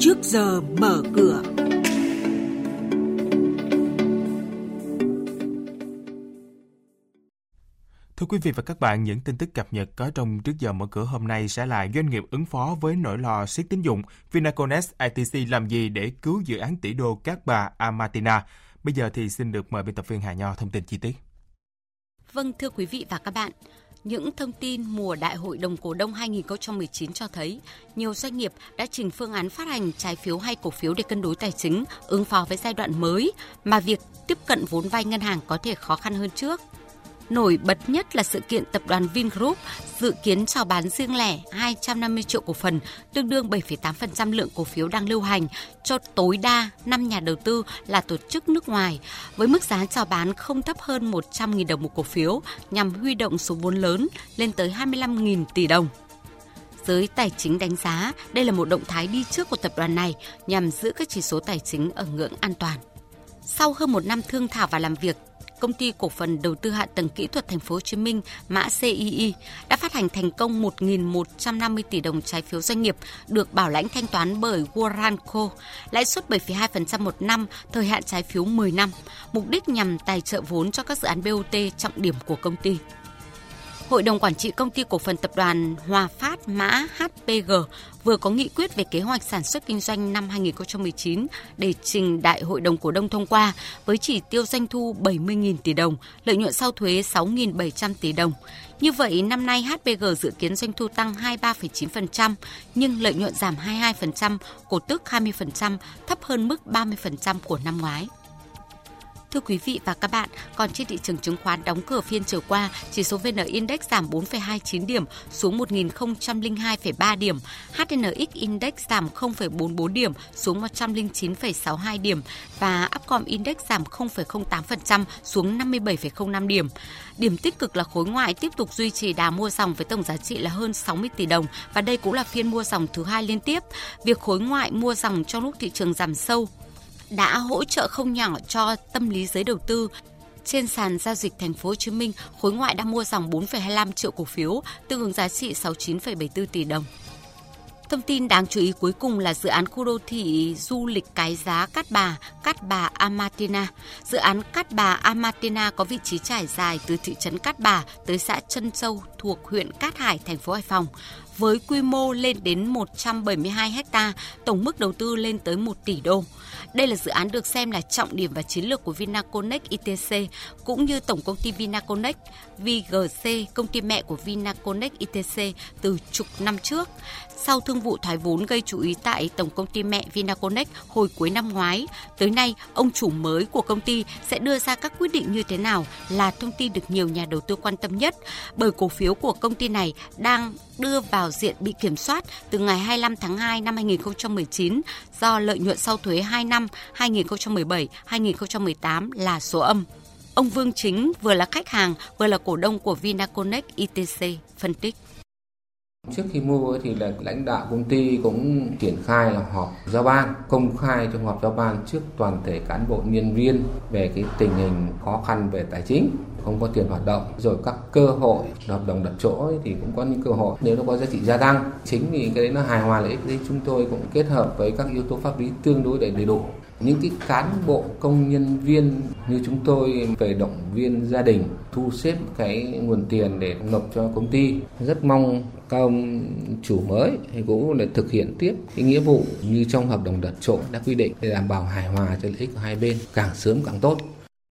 trước giờ mở cửa. Thưa quý vị và các bạn, những tin tức cập nhật có trong trước giờ mở cửa hôm nay sẽ là doanh nghiệp ứng phó với nỗi lo siết tín dụng, Vinaconex ITC làm gì để cứu dự án tỷ đô Cát Bà Amatina. Bây giờ thì xin được mời biên tập viên Hà Nho thông tin chi tiết. Vâng, thưa quý vị và các bạn, những thông tin mùa Đại hội đồng cổ đông 2019 cho thấy nhiều doanh nghiệp đã trình phương án phát hành trái phiếu hay cổ phiếu để cân đối tài chính, ứng phó với giai đoạn mới mà việc tiếp cận vốn vay ngân hàng có thể khó khăn hơn trước. Nổi bật nhất là sự kiện tập đoàn Vingroup dự kiến chào bán riêng lẻ 250 triệu cổ phần, tương đương 7,8% lượng cổ phiếu đang lưu hành cho tối đa 5 nhà đầu tư là tổ chức nước ngoài, với mức giá chào bán không thấp hơn 100.000 đồng một cổ phiếu nhằm huy động số vốn lớn lên tới 25.000 tỷ đồng giới tài chính đánh giá đây là một động thái đi trước của tập đoàn này nhằm giữ các chỉ số tài chính ở ngưỡng an toàn. Sau hơn một năm thương thảo và làm việc, công ty cổ phần đầu tư hạ tầng kỹ thuật thành phố Hồ Chí Minh, mã CII đã phát hành thành công 1.150 tỷ đồng trái phiếu doanh nghiệp được bảo lãnh thanh toán bởi Waranco, lãi suất 7,2% một năm, thời hạn trái phiếu 10 năm, mục đích nhằm tài trợ vốn cho các dự án BOT trọng điểm của công ty. Hội đồng Quản trị Công ty Cổ phần Tập đoàn Hòa Phát mã HPG vừa có nghị quyết về kế hoạch sản xuất kinh doanh năm 2019 để trình Đại hội đồng cổ đông thông qua với chỉ tiêu doanh thu 70.000 tỷ đồng, lợi nhuận sau thuế 6.700 tỷ đồng. Như vậy, năm nay HPG dự kiến doanh thu tăng 23,9%, nhưng lợi nhuận giảm 22%, cổ tức 20%, thấp hơn mức 30% của năm ngoái. Thưa quý vị và các bạn, còn trên thị trường chứng khoán đóng cửa phiên chiều qua, chỉ số VN Index giảm 4,29 điểm xuống 1.002,3 điểm, HNX Index giảm 0,44 điểm xuống 109,62 điểm và Upcom Index giảm 0,08% xuống 57,05 điểm. Điểm tích cực là khối ngoại tiếp tục duy trì đà mua dòng với tổng giá trị là hơn 60 tỷ đồng và đây cũng là phiên mua dòng thứ hai liên tiếp. Việc khối ngoại mua dòng trong lúc thị trường giảm sâu đã hỗ trợ không nhỏ cho tâm lý giới đầu tư. Trên sàn giao dịch thành phố Hồ Chí Minh, khối ngoại đã mua dòng 4,25 triệu cổ phiếu, tương ứng giá trị 69,74 tỷ đồng. Thông tin đáng chú ý cuối cùng là dự án khu đô thị du lịch cái giá Cát Bà, Cát Bà Amatina. Dự án Cát Bà Amatina có vị trí trải dài từ thị trấn Cát Bà tới xã Trân Châu thuộc huyện Cát Hải, thành phố Hải Phòng với quy mô lên đến 172 ha, tổng mức đầu tư lên tới 1 tỷ đô. Đây là dự án được xem là trọng điểm và chiến lược của Vinaconex ITC cũng như tổng công ty Vinaconex VGC, công ty mẹ của Vinaconex ITC từ chục năm trước. Sau thương vụ thoái vốn gây chú ý tại tổng công ty mẹ Vinaconex hồi cuối năm ngoái, tới nay ông chủ mới của công ty sẽ đưa ra các quyết định như thế nào là thông tin được nhiều nhà đầu tư quan tâm nhất bởi cổ phiếu của công ty này đang đưa vào diện bị kiểm soát từ ngày 25 tháng 2 năm 2019 do lợi nhuận sau thuế 2 năm 2017-2018 là số âm. Ông Vương Chính vừa là khách hàng vừa là cổ đông của Vinaconex ITC phân tích. Trước khi mua thì là lãnh đạo công ty cũng triển khai là họp giao ban, công khai trong họp giao ban trước toàn thể cán bộ nhân viên về cái tình hình khó khăn về tài chính không có tiền hoạt động. Rồi các cơ hội hợp đồng đặt chỗ ấy, thì cũng có những cơ hội. Nếu nó có giá trị gia tăng chính vì cái đấy nó hài hòa lợi ích đấy chúng tôi cũng kết hợp với các yếu tố pháp lý tương đối để đầy đủ. Những cái cán bộ công nhân viên như chúng tôi về động viên gia đình thu xếp cái nguồn tiền để nộp cho công ty rất mong các ông chủ mới thì cũng để thực hiện tiếp cái nghĩa vụ như trong hợp đồng đặt chỗ đã quy định để đảm bảo hài hòa cho lợi ích của hai bên càng sớm càng tốt.